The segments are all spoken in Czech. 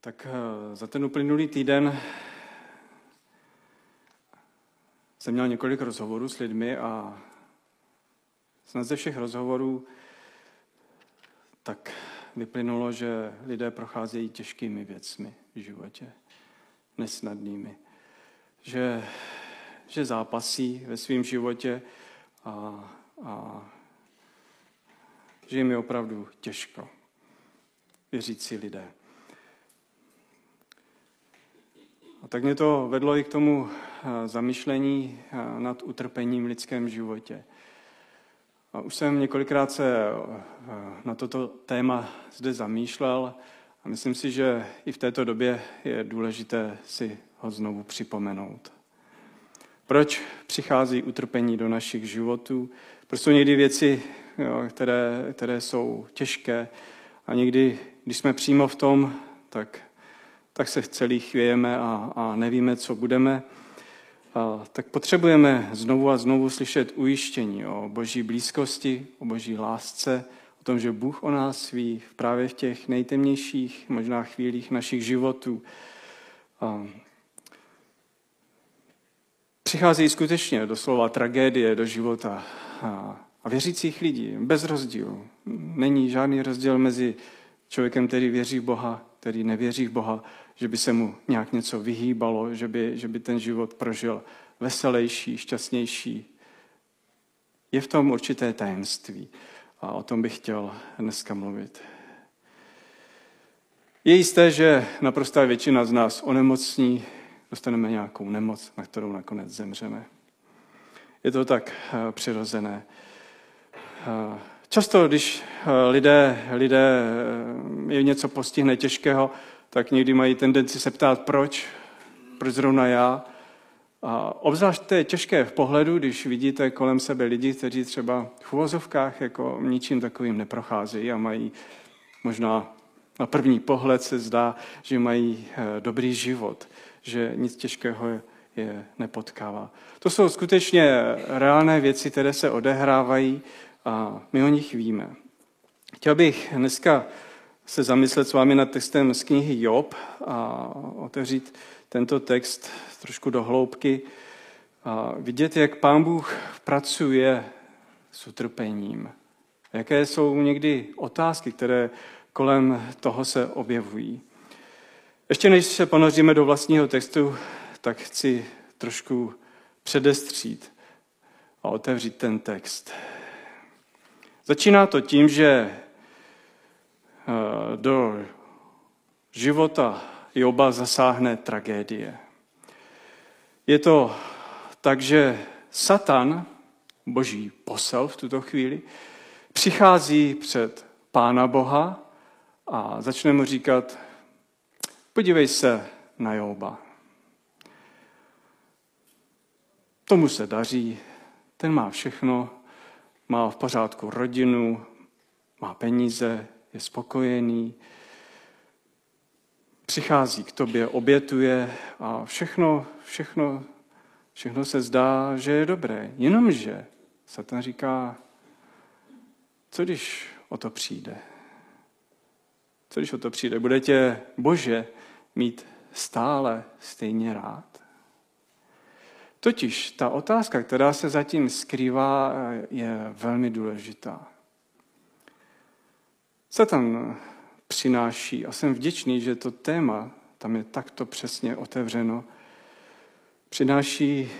Tak eh, za ten uplynulý týden jsem měl několik rozhovorů s lidmi a snad ze všech rozhovorů tak vyplynulo, že lidé procházejí těžkými věcmi v životě, nesnadnými. Že, že zápasí ve svém životě a, a že jim je opravdu těžko. Věřící lidé. Tak mě to vedlo i k tomu eh, zamyšlení eh, nad utrpením v lidském životě. A už jsem několikrát se eh, na toto téma zde zamýšlel a myslím si, že i v této době je důležité si ho znovu připomenout. Proč přichází utrpení do našich životů? Proč jsou někdy věci, které, které jsou těžké a někdy, když jsme přímo v tom, tak tak se celý chvějeme a, a nevíme, co budeme, a, tak potřebujeme znovu a znovu slyšet ujištění o boží blízkosti, o boží lásce, o tom, že Bůh o nás ví právě v těch nejtemnějších možná chvílích našich životů. A, přichází skutečně doslova tragédie do života a, a věřících lidí, bez rozdílu. Není žádný rozdíl mezi člověkem, který věří v Boha, který nevěří v Boha, že by se mu nějak něco vyhýbalo, že by, že by ten život prožil veselější, šťastnější. Je v tom určité tajemství a o tom bych chtěl dneska mluvit. Je jisté, že naprostá většina z nás onemocní, dostaneme nějakou nemoc, na kterou nakonec zemřeme. Je to tak eh, přirozené. Eh, často, když eh, lidé, lidé je něco postihne těžkého, tak někdy mají tendenci se ptát, proč, proč zrovna já. A obzvlášť to je těžké v pohledu, když vidíte kolem sebe lidi, kteří třeba v uvozovkách jako ničím takovým neprocházejí a mají možná na první pohled se zdá, že mají eh, dobrý život, že nic těžkého je nepotkává. To jsou skutečně reálné věci, které se odehrávají a my o nich víme. Chtěl bych dneska se zamyslet s vámi nad textem z knihy Job a otevřít tento text trošku do hloubky a vidět, jak pán Bůh pracuje s utrpením. Jaké jsou někdy otázky, které kolem toho se objevují. Ještě než se ponoříme do vlastního textu, tak chci trošku předestřít a otevřít ten text. Začíná to tím, že do života Joba zasáhne tragédie. Je to tak, že Satan, boží posel v tuto chvíli, přichází před Pána Boha a začne mu říkat, podívej se na Joba. Tomu se daří, ten má všechno, má v pořádku rodinu, má peníze, je spokojený, přichází k tobě, obětuje a všechno, všechno, všechno se zdá, že je dobré. Jenomže Satan říká, co když o to přijde? Co když o to přijde? Bude tě Bože mít stále stejně rád? Totiž ta otázka, která se zatím skrývá, je velmi důležitá. Satan přináší, a jsem vděčný, že to téma tam je takto přesně otevřeno, přináší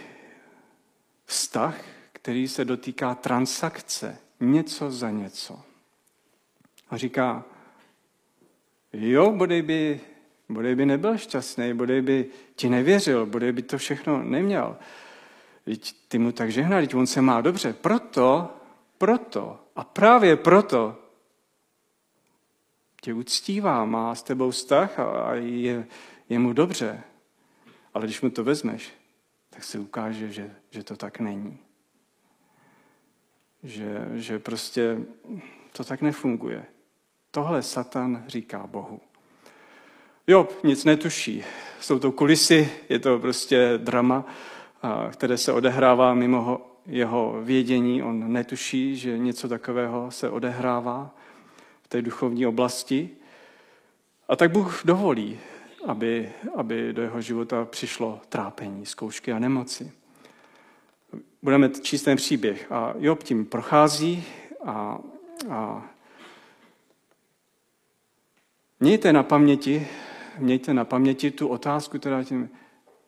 vztah, který se dotýká transakce, něco za něco. A říká, jo, bodej by, bodej by nebyl šťastný, bodej by ti nevěřil, bodej by to všechno neměl. Teď ty mu tak žehnal, teď on se má dobře. Proto, proto a právě proto tě uctívá, má s tebou vztah a je, je mu dobře. Ale když mu to vezmeš, tak se ukáže, že, že to tak není. Že, že prostě to tak nefunguje. Tohle Satan říká Bohu. Job nic netuší. Jsou to kulisy, je to prostě drama, které se odehrává mimo jeho vědění. On netuší, že něco takového se odehrává té duchovní oblasti. A tak Bůh dovolí, aby, aby do jeho života přišlo trápení, zkoušky a nemoci. Budeme číst ten příběh. A Job tím prochází a, a mějte na paměti, mějte na paměti tu otázku, která tím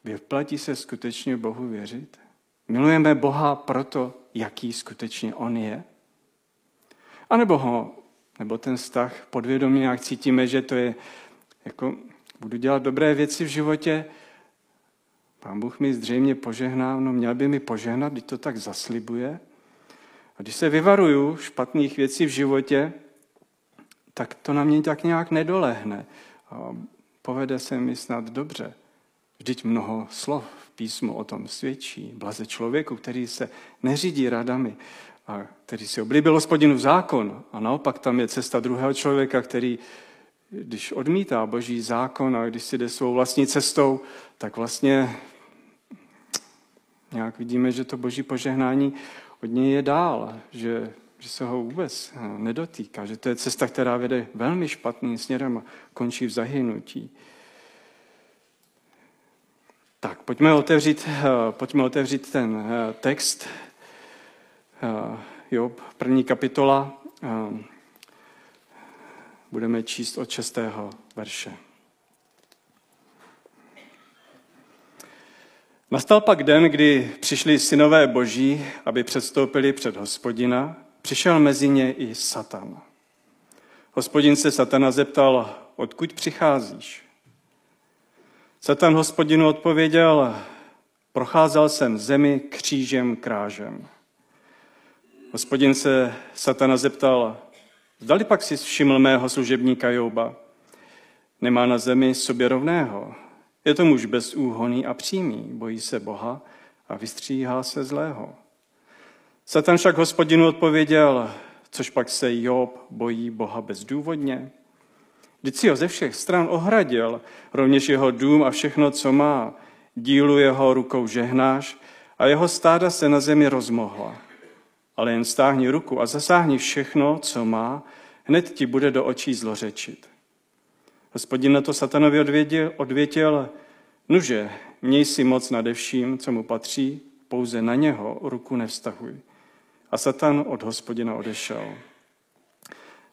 vyplatí se skutečně Bohu věřit. Milujeme Boha proto, jaký skutečně On je. A nebo ho, nebo ten vztah podvědomě, jak cítíme, že to je, jako budu dělat dobré věci v životě, Pán Bůh mi zřejmě požehná, no měl by mi požehnat, když to tak zaslibuje. A když se vyvaruju špatných věcí v životě, tak to na mě tak nějak nedolehne. A povede se mi snad dobře. Vždyť mnoho slov v písmu o tom svědčí. Blaze člověku, který se neřídí radami a který si oblíbil hospodinu zákon. A naopak tam je cesta druhého člověka, který, když odmítá boží zákon a když si jde svou vlastní cestou, tak vlastně nějak vidíme, že to boží požehnání od něj je dál, že, že se ho vůbec nedotýká, že to je cesta, která vede velmi špatným směrem a končí v zahynutí. Tak, pojďme otevřít, eh, pojďme otevřít ten eh, text. Eh, Job, první kapitola. Budeme číst od 6. verše. Nastal pak den, kdy přišli synové boží, aby předstoupili před hospodina. Přišel mezi ně i Satan. Hospodin se Satana zeptal, odkud přicházíš? Satan hospodinu odpověděl, procházel jsem zemi křížem krážem. Hospodin se Satana zeptal, zdali pak si všiml mého služebníka Jouba. Nemá na zemi sobě rovného. Je to muž bezúhoný a přímý, bojí se Boha a vystříhá se zlého. Satan však hospodinu odpověděl, což pak se Job bojí Boha bezdůvodně. Vždyť si ho ze všech stran ohradil, rovněž jeho dům a všechno, co má. Dílu jeho rukou žehnáš a jeho stáda se na zemi rozmohla. Ale jen stáhni ruku a zasáhni všechno, co má, hned ti bude do očí zlořečit. Hospodin na to satanovi odvěděl, odvětěl, nuže, měj si moc nade vším, co mu patří, pouze na něho ruku nevztahuj. A satan od hospodina odešel.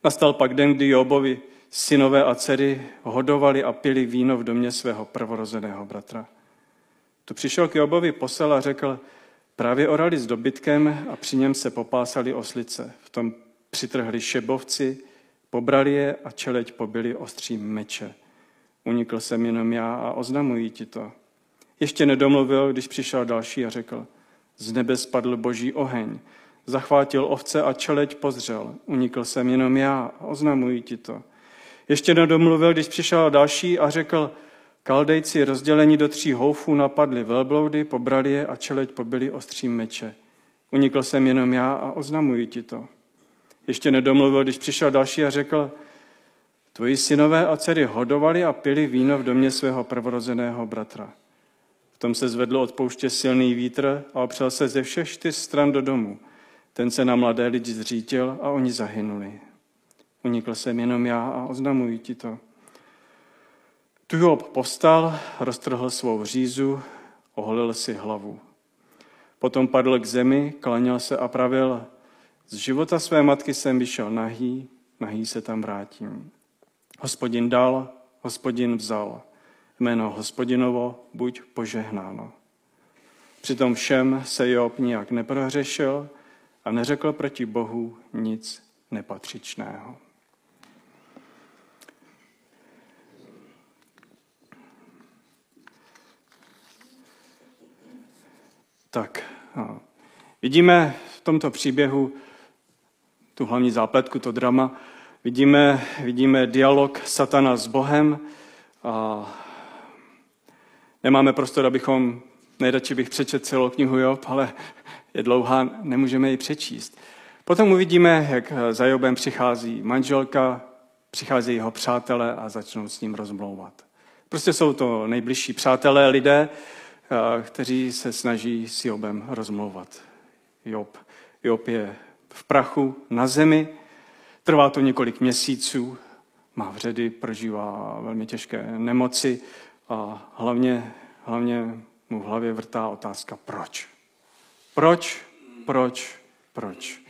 Nastal pak den, kdy Jobovi synové a dcery hodovali a pili víno v domě svého prvorozeného bratra. Tu přišel k Jobovi posel a řekl, právě orali s dobytkem a při něm se popásali oslice. V tom přitrhli šebovci, pobrali je a čeleť pobili ostřím meče. Unikl jsem jenom já a oznamuji ti to. Ještě nedomluvil, když přišel další a řekl, z nebe spadl boží oheň, zachvátil ovce a čeleť pozřel. Unikl jsem jenom já a oznamuji ti to. Ještě nedomluvil, když přišel další a řekl, kaldejci rozdělení do tří houfů napadli velbloudy, pobrali je a čeleť pobili ostřím meče. Unikl jsem jenom já a oznamuji ti to. Ještě nedomluvil, když přišel další a řekl, tvoji synové a dcery hodovali a pili víno v domě svého prvorozeného bratra. V tom se zvedl od pouště silný vítr a opřel se ze všech čtyř stran do domu. Ten se na mladé lidi zřítil a oni zahynuli. Unikl jsem jenom já a oznamuji ti to. Tu Job povstal, roztrhl svou řízu, oholil si hlavu. Potom padl k zemi, klaněl se a pravil, z života své matky jsem vyšel nahý, nahý se tam vrátím. Hospodin dal, hospodin vzal. Jméno hospodinovo buď požehnáno. Přitom všem se Job nijak neprohřešil a neřekl proti Bohu nic nepatřičného. Tak, vidíme v tomto příběhu tu hlavní zápletku, to drama. Vidíme, vidíme dialog satana s Bohem. A nemáme prostor, abychom, nejradši bych přečet celou knihu Job, ale je dlouhá, nemůžeme ji přečíst. Potom uvidíme, jak za Jobem přichází manželka, přichází jeho přátelé a začnou s ním rozmlouvat. Prostě jsou to nejbližší přátelé, lidé, kteří se snaží s Jobem rozmlouvat. Job, Job je v prachu na zemi, trvá to několik měsíců, má vředy, prožívá velmi těžké nemoci a hlavně, hlavně mu v hlavě vrtá otázka proč. Proč, proč, proč.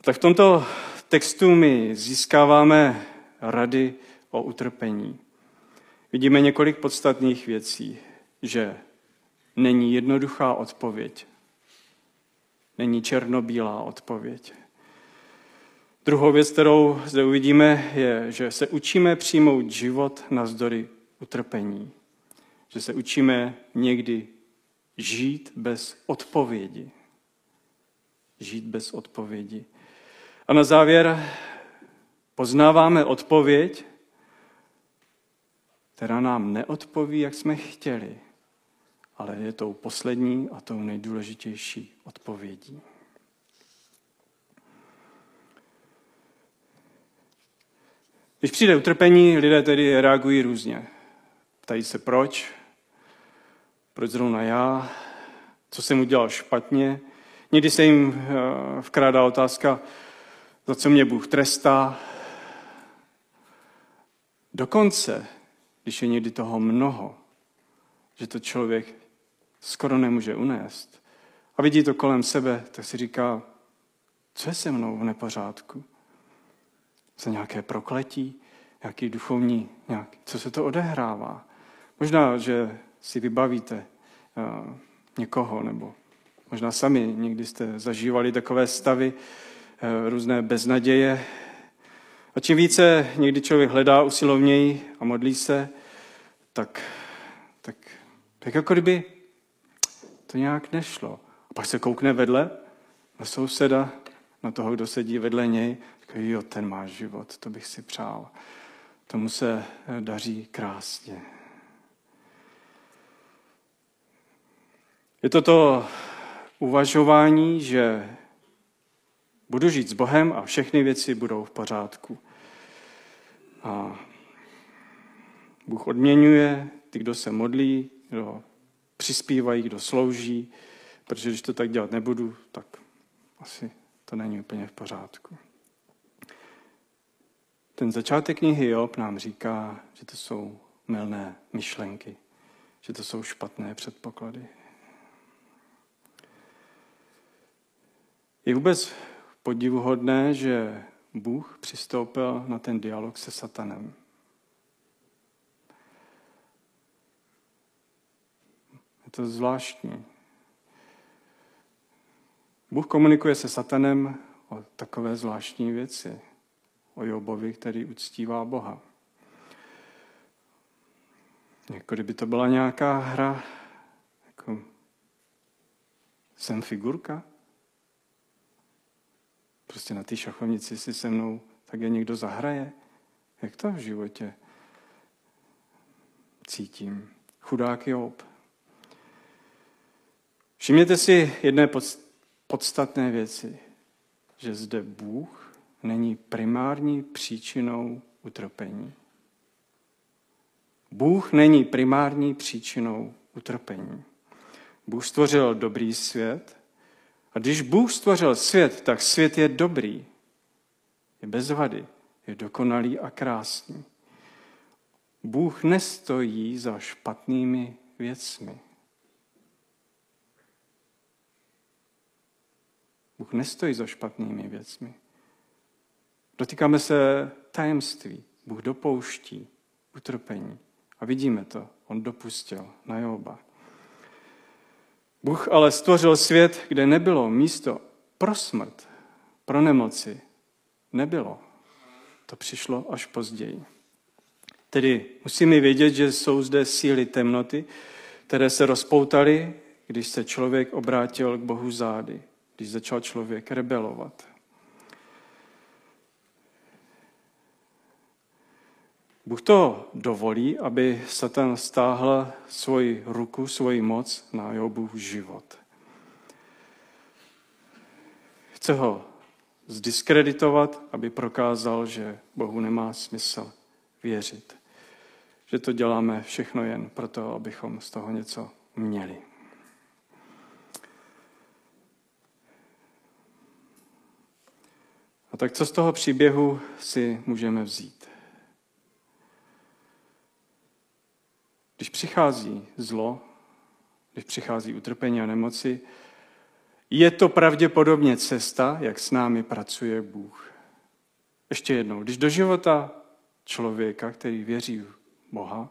Tak v tomto textu my získáváme rady o utrpení. Vidíme několik podstatných věcí, že není jednoduchá odpověď. Není černobílá odpověď. Druhou věc, kterou zde uvidíme, je, že se učíme přijmout život navzdory utrpení. Že se učíme někdy žít bez odpovědi. Žít bez odpovědi. A na závěr poznáváme odpověď, která nám neodpoví, jak jsme chtěli, ale je tou poslední a tou nejdůležitější odpovědí. Když přijde utrpení, lidé tedy reagují různě. Ptají se proč, proč zrovna já, co jsem udělal špatně. Někdy se jim eh, vkrádá otázka, za co mě Bůh trestá. Dokonce, když je někdy toho mnoho, že to člověk skoro nemůže unést a vidí to kolem sebe, tak si říká, co je se mnou v nepořádku? Za nějaké prokletí, nějaký duchovní, nějak, co se to odehrává. Možná, že si vybavíte uh, někoho, nebo možná sami někdy jste zažívali takové stavy, uh, různé beznaděje. A čím více někdy člověk hledá usilovněji a modlí se, tak, tak, tak jako kdyby to nějak nešlo. A pak se koukne vedle na souseda, na toho, kdo sedí vedle něj, říká, jo, ten má život, to bych si přál. Tomu se daří krásně. Je to to uvažování, že budu žít s Bohem a všechny věci budou v pořádku. A Bůh odměňuje ty, kdo se modlí, kdo přispívají, kdo slouží, protože když to tak dělat nebudu, tak asi to není úplně v pořádku. Ten začátek knihy Job nám říká, že to jsou milné myšlenky, že to jsou špatné předpoklady. Je vůbec podivuhodné, že Bůh přistoupil na ten dialog se satanem. Je to zvláštní. Bůh komunikuje se satanem o takové zvláštní věci. O Jobovi, který uctívá Boha. Jako kdyby to byla nějaká hra, jako jsem figurka. Prostě na té šachovnici si se mnou tak je někdo zahraje. Jak to v životě cítím? Chudák Job. Všimněte si jedné podstatné věci, že zde Bůh není primární příčinou utrpení. Bůh není primární příčinou utrpení. Bůh stvořil dobrý svět a když Bůh stvořil svět, tak svět je dobrý, je bez vady, je dokonalý a krásný. Bůh nestojí za špatnými věcmi. Bůh nestojí za špatnými věcmi. Dotýkáme se tajemství. Bůh dopouští utrpení. A vidíme to. On dopustil na Joba. Bůh ale stvořil svět, kde nebylo místo pro smrt, pro nemoci. Nebylo. To přišlo až později. Tedy musíme vědět, že jsou zde síly temnoty, které se rozpoutaly, když se člověk obrátil k Bohu zády, když začal člověk rebelovat. Bůh to dovolí, aby Satan stáhl svoji ruku, svoji moc na Jobův život. Chce ho zdiskreditovat, aby prokázal, že Bohu nemá smysl věřit. Že to děláme všechno jen proto, abychom z toho něco měli. A tak co z toho příběhu si můžeme vzít? Když přichází zlo, když přichází utrpení a nemoci, je to pravděpodobně cesta, jak s námi pracuje Bůh. Ještě jednou, když do života člověka, který věří v Boha,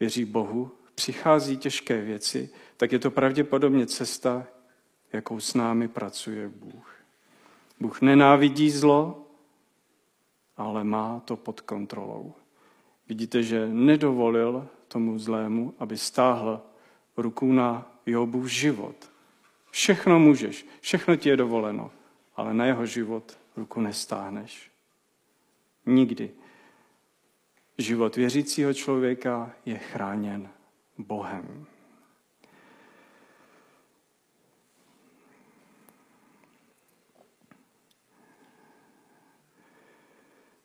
věří Bohu, přichází těžké věci, tak je to pravděpodobně cesta, jakou s námi pracuje Bůh. Bůh nenávidí zlo, ale má to pod kontrolou. Vidíte, že nedovolil tomu zlému, aby stáhl ruku na Jobův život. Všechno můžeš, všechno ti je dovoleno, ale na jeho život ruku nestáhneš. Nikdy. Život věřícího člověka je chráněn Bohem.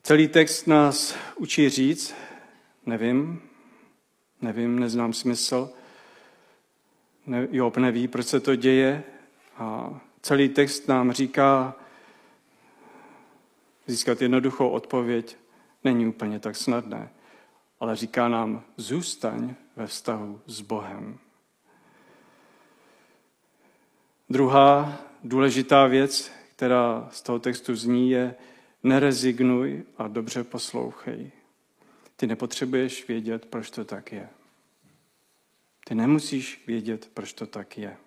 Celý text nás učí říct, nevím, nevím, neznám smysl, ne, Job neví, proč se to děje a celý text nám říká, získat jednoduchou odpověď není úplně tak snadné, ale říká nám, zůstaň ve vztahu s Bohem. Druhá důležitá věc, která z toho textu zní, je nerezignuj a dobře poslouchej. Ty nepotřebuješ vědět, proč to tak je. Ty nemusíš vědět, proč to tak je.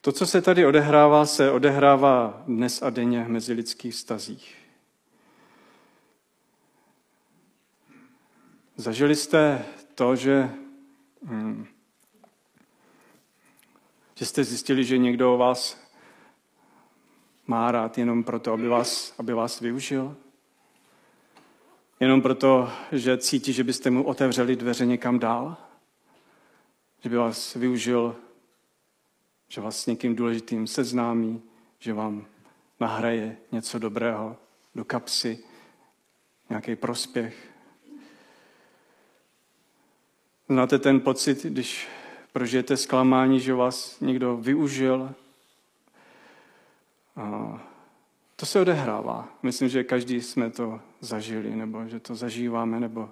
To, co se tady odehrává, se odehrává dnes a denně v mezilidských stazích. Zažili jste to, že, hm, že jste zjistili, že někdo vás má rád jenom proto, aby vás, aby vás využil? Jenom proto, že cítí, že byste mu otevřeli dveře někam dál? Že by vás využil že vás s někým důležitým seznámí, že vám nahraje něco dobrého do kapsy, nějaký prospěch. Znáte ten pocit, když prožijete zklamání, že vás někdo využil? A to se odehrává. Myslím, že každý jsme to zažili, nebo že to zažíváme, nebo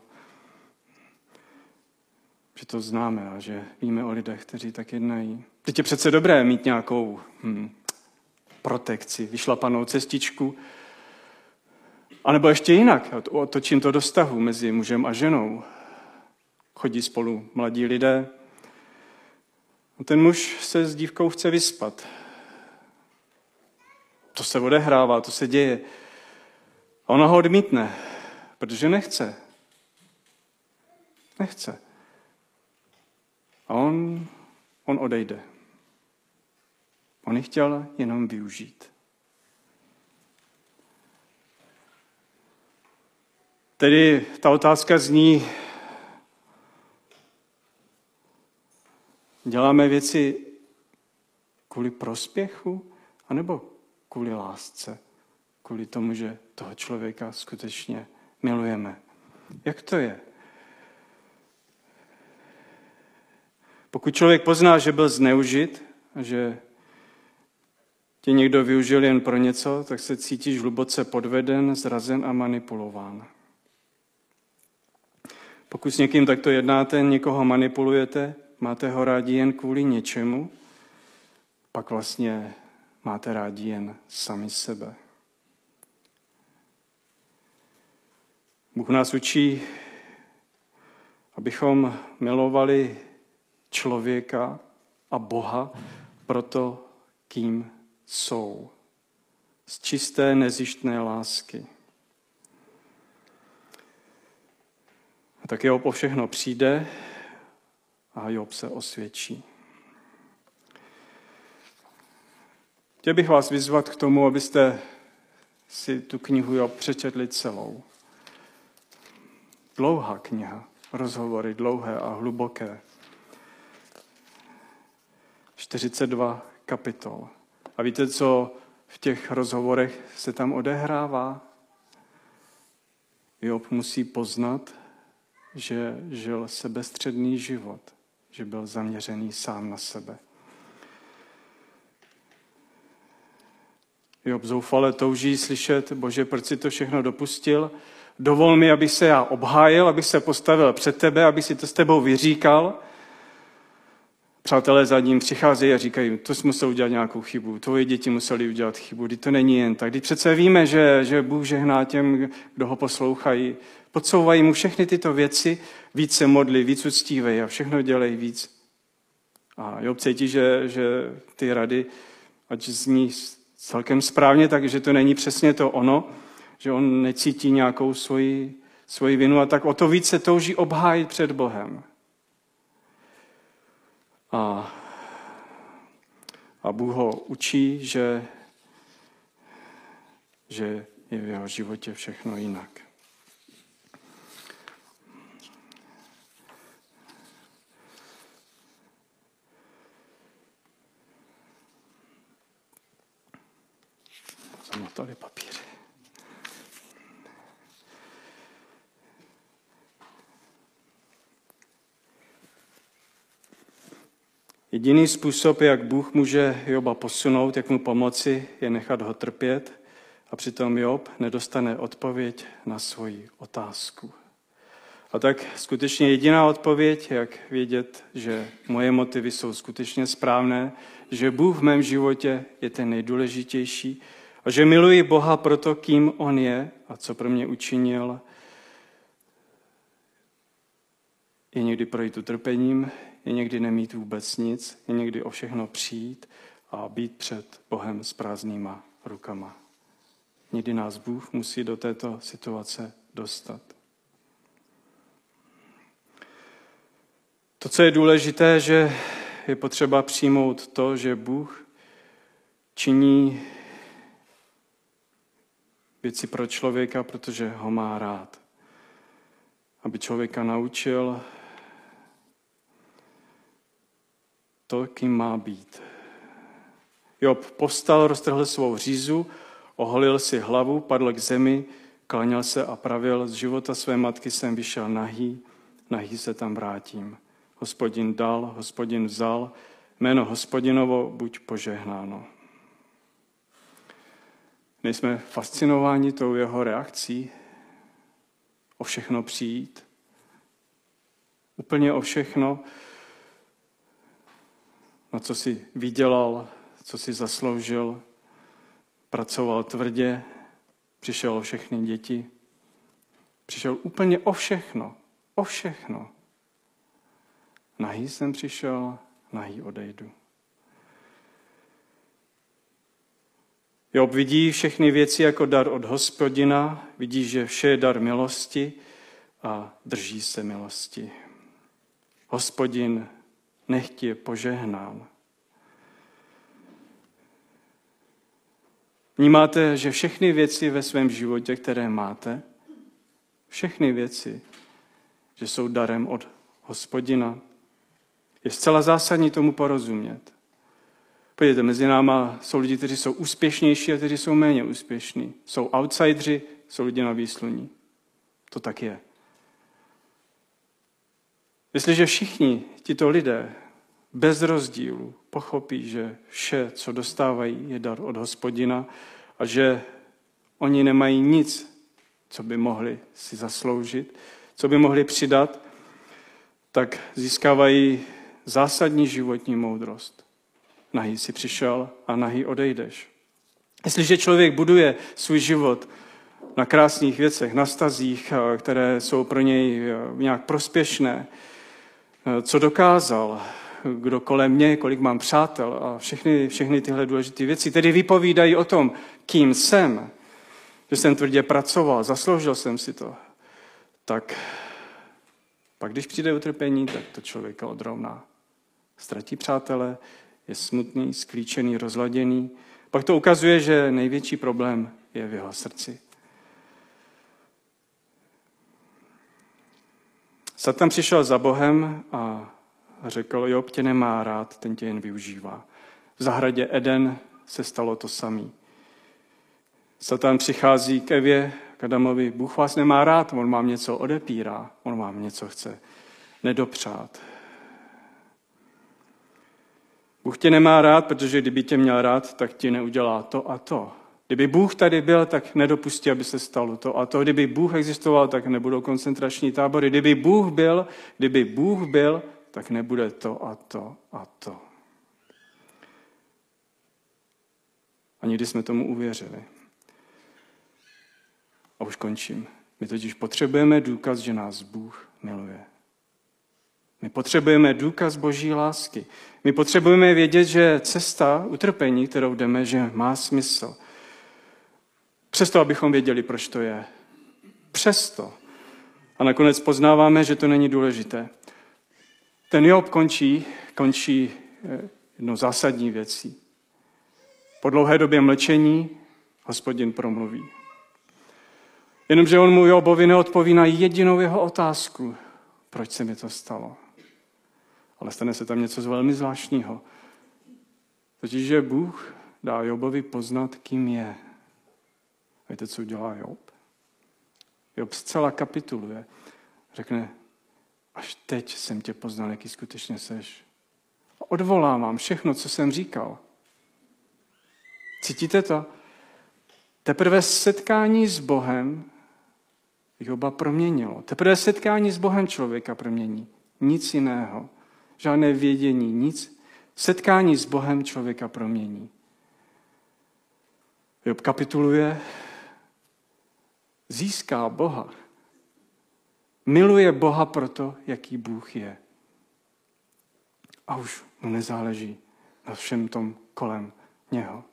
že to známe a že víme o lidech, kteří tak jednají. Teď je přece dobré mít nějakou hm, protekci, vyšlapanou cestičku, a nebo ještě jinak, otočím to do vztahu mezi mužem a ženou. Chodí spolu mladí lidé. Ten muž se s dívkou chce vyspat. To se odehrává, to se děje. A ona ho odmítne, protože nechce. Nechce. A on, on odejde. On ji chtěl jenom využít. Tedy ta otázka zní, děláme věci kvůli prospěchu, anebo kvůli lásce, kvůli tomu, že toho člověka skutečně milujeme. Jak to je? Pokud člověk pozná, že byl zneužit, že tě někdo využil jen pro něco, tak se cítíš hluboce podveden, zrazen a manipulován. Pokud s někým takto jednáte, někoho manipulujete, máte ho rádi jen kvůli něčemu, pak vlastně máte rádi jen sami sebe. Bůh nás učí, abychom milovali člověka a Boha proto, kým jsou. Z čisté, nezištné lásky. A tak Job o všechno přijde a Job se osvědčí. Chtěl bych vás vyzvat k tomu, abyste si tu knihu Job přečetli celou. Dlouhá kniha, rozhovory dlouhé a hluboké. 42 kapitol. A víte, co v těch rozhovorech se tam odehrává? Job musí poznat, že žil sebestředný život, že byl zaměřený sám na sebe. Job zoufale touží slyšet, bože, proč si to všechno dopustil? Dovol mi, abych se já obhájil, abych se postavil před tebe, abych si to s tebou vyříkal. Přátelé za ním přicházejí a říkají, to jsi musel udělat nějakou chybu, tvoje děti museli udělat chybu, kdy to není jen tak. Když přece víme, že, že Bůh žehná těm, kdo ho poslouchají, podsouvají mu všechny tyto věci, víc se modlí, víc uctívají a všechno dělají víc. A Job cítí, že, že ty rady, ať zní celkem správně, takže to není přesně to ono, že on necítí nějakou svoji, svoji vinu a tak o to více touží obhájit před Bohem. A, a Bůh ho učí, že, že je v jeho životě všechno jinak. Zamotali papíry. Jediný způsob, jak Bůh může Joba posunout, jak mu pomoci, je nechat ho trpět a přitom Job nedostane odpověď na svoji otázku. A tak skutečně jediná odpověď, jak vědět, že moje motivy jsou skutečně správné, že Bůh v mém životě je ten nejdůležitější a že miluji Boha proto, kým On je a co pro mě učinil, je někdy projít utrpením, je někdy nemít vůbec nic, je někdy o všechno přijít a být před Bohem s prázdnýma rukama. Někdy nás Bůh musí do této situace dostat. To, co je důležité, že je potřeba přijmout to, že Bůh činí věci pro člověka, protože ho má rád. Aby člověka naučil to, kým má být. Job postal, roztrhl svou řízu, oholil si hlavu, padl k zemi, klaněl se a pravil, z života své matky jsem vyšel nahý, nahý se tam vrátím. Hospodin dal, hospodin vzal, jméno hospodinovo buď požehnáno. Nejsme fascinováni tou jeho reakcí o všechno přijít, úplně o všechno, na co si vydělal, co si zasloužil, pracoval tvrdě, přišel o všechny děti, přišel úplně o všechno, o všechno. Nahý jsem přišel, nahý odejdu. Job vidí všechny věci jako dar od hospodina, vidí, že vše je dar milosti a drží se milosti. Hospodin nech je požehnán. Vnímáte, že všechny věci ve svém životě, které máte, všechny věci, že jsou darem od hospodina, je zcela zásadní tomu porozumět. Podívejte, mezi náma jsou lidi, kteří jsou úspěšnější a kteří jsou méně úspěšní. Jsou outsidři, jsou lidi na výsluní. To tak je. Jestliže všichni tito lidé bez rozdílu pochopí, že vše, co dostávají, je dar od hospodina a že oni nemají nic, co by mohli si zasloužit, co by mohli přidat, tak získávají zásadní životní moudrost. Nahý si přišel a nahý odejdeš. Jestliže člověk buduje svůj život na krásných věcech, na stazích, které jsou pro něj nějak prospěšné, co dokázal, kdo kolem mě, kolik mám přátel a všechny, všechny tyhle důležité věci, tedy vypovídají o tom, kým jsem, že jsem tvrdě pracoval, zasloužil jsem si to, tak pak když přijde utrpení, tak to člověka odrovná. Ztratí přátele, je smutný, sklíčený, rozladěný. Pak to ukazuje, že největší problém je v jeho srdci. Satan přišel za Bohem a řekl, Job tě nemá rád, ten tě jen využívá. V zahradě Eden se stalo to samý. Satan přichází k Evě, k Adamovi, Bůh vás nemá rád, on vám něco odepírá, on vám něco chce nedopřát. Bůh tě nemá rád, protože kdyby tě měl rád, tak ti neudělá to a to. Kdyby Bůh tady byl, tak nedopustí, aby se stalo to a to. Kdyby Bůh existoval, tak nebudou koncentrační tábory. Kdyby Bůh byl, kdyby Bůh byl, tak nebude to a to a to. A nikdy jsme tomu uvěřili. A už končím. My totiž potřebujeme důkaz, že nás Bůh miluje. My potřebujeme důkaz boží lásky. My potřebujeme vědět, že cesta utrpení, kterou jdeme, že má smysl. Přesto, abychom věděli, proč to je. Přesto. A nakonec poznáváme, že to není důležité. Ten Job končí, končí eh, jednou zásadní věcí. Po dlouhé době mlčení hospodin promluví. Jenomže on mu Jobovi neodpoví na jedinou jeho otázku. Proč se mi to stalo? Ale stane se tam něco velmi zvláštního. Totiž, že Bůh dá Jobovi poznat, kým je. Víte, co udělá Job? Job zcela kapituluje. Řekne, až teď jsem tě poznal, jaký skutečně seš. A odvolávám všechno, co jsem říkal. Cítíte to? Teprve setkání s Bohem Joba proměnilo. Teprve setkání s Bohem člověka promění. Nic jiného. Žádné vědění, nic. Setkání s Bohem člověka promění. Job kapituluje, získá Boha. Miluje Boha proto, jaký Bůh je. A už mu nezáleží na všem tom kolem něho.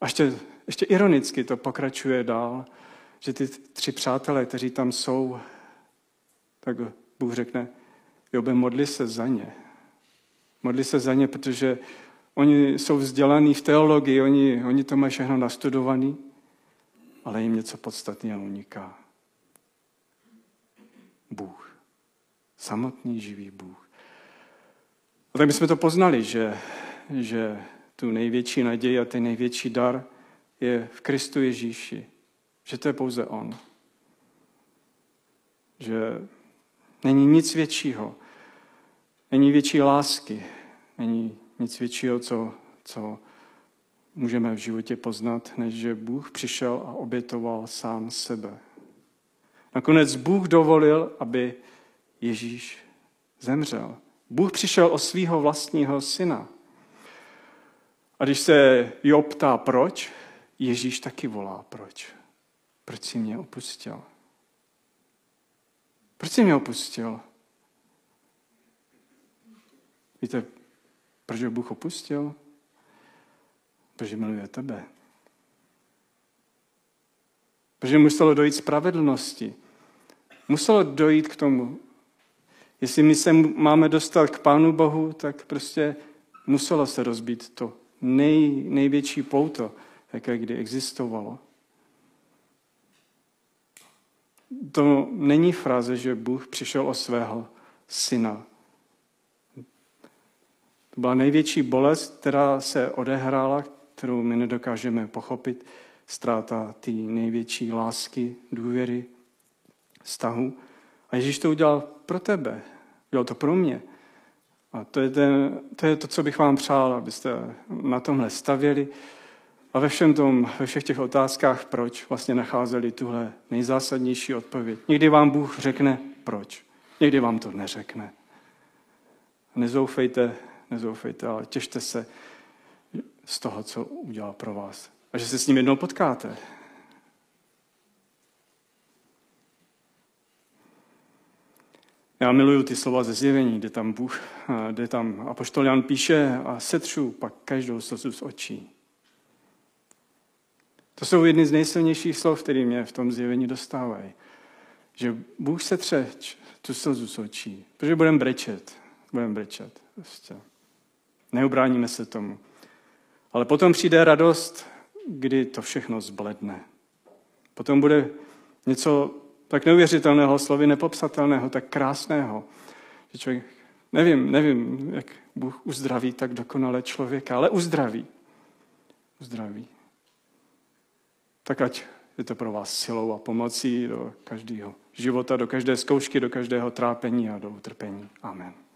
A ještě, ještě ironicky to pokračuje dál, že ty tři přátelé, kteří tam jsou, tak Bůh řekne, Jobe, modli se za ně. Modli se za ně, protože oni jsou vzdělaní v teologii, oni, oni to mají všechno nastudovaný, ale jim něco podstatného uniká. Bůh. Samotný živý Bůh. A tak bychom to poznali, že, že tu největší naději a ten největší dar je v Kristu Ježíši. Že to je pouze On. Že není nic většího. Není větší lásky. Není nic většího, co, co můžeme v životě poznat, než že Bůh přišel a obětoval sám sebe. Nakonec Bůh dovolil, aby Ježíš zemřel. Bůh přišel o svého vlastního syna. A když se Job ptá proč, Ježíš taky volá proč. Proč jsi mě opustil? Proč jsi mě opustil? Víte, proč ho Bůh opustil? Protože miluje tebe. Protože muselo dojít spravedlnosti. Muselo dojít k tomu. Jestli my se máme dostat k Pánu Bohu, tak prostě muselo se rozbít to nej, největší pouto, jaké kdy existovalo. To není fráze, že Bůh přišel o svého syna. To byla největší bolest, která se odehrála, kterou my nedokážeme pochopit. Ztráta té největší lásky, důvěry, vztahu. A Ježíš to udělal pro tebe. Udělal to pro mě. A to je, ten, to je to, co bych vám přál, abyste na tomhle stavěli a ve, všem tom, ve všech těch otázkách, proč vlastně nacházeli tuhle nejzásadnější odpověď. Někdy vám Bůh řekne, proč. Někdy vám to neřekne. Nezoufejte, nezoufejte, ale těšte se z toho, co udělal pro vás. A že se s ním jednou potkáte. Já miluju ty slova ze zjevení, kde tam Bůh, kde tam apoštol Jan píše a setřu pak každou slzu z očí. To jsou jedny z nejsilnějších slov, které mě v tom zjevení dostávají. Že Bůh se třeč tu slzu z očí, protože budeme brečet. Budeme brečet. Prostě. Neubráníme se tomu. Ale potom přijde radost, kdy to všechno zbledne. Potom bude něco tak neuvěřitelného, slovy nepopsatelného, tak krásného, že člověk, nevím, nevím, jak Bůh uzdraví tak dokonale člověka, ale uzdraví. Uzdraví. Tak ať je to pro vás silou a pomocí do každého života, do každé zkoušky, do každého trápení a do utrpení. Amen.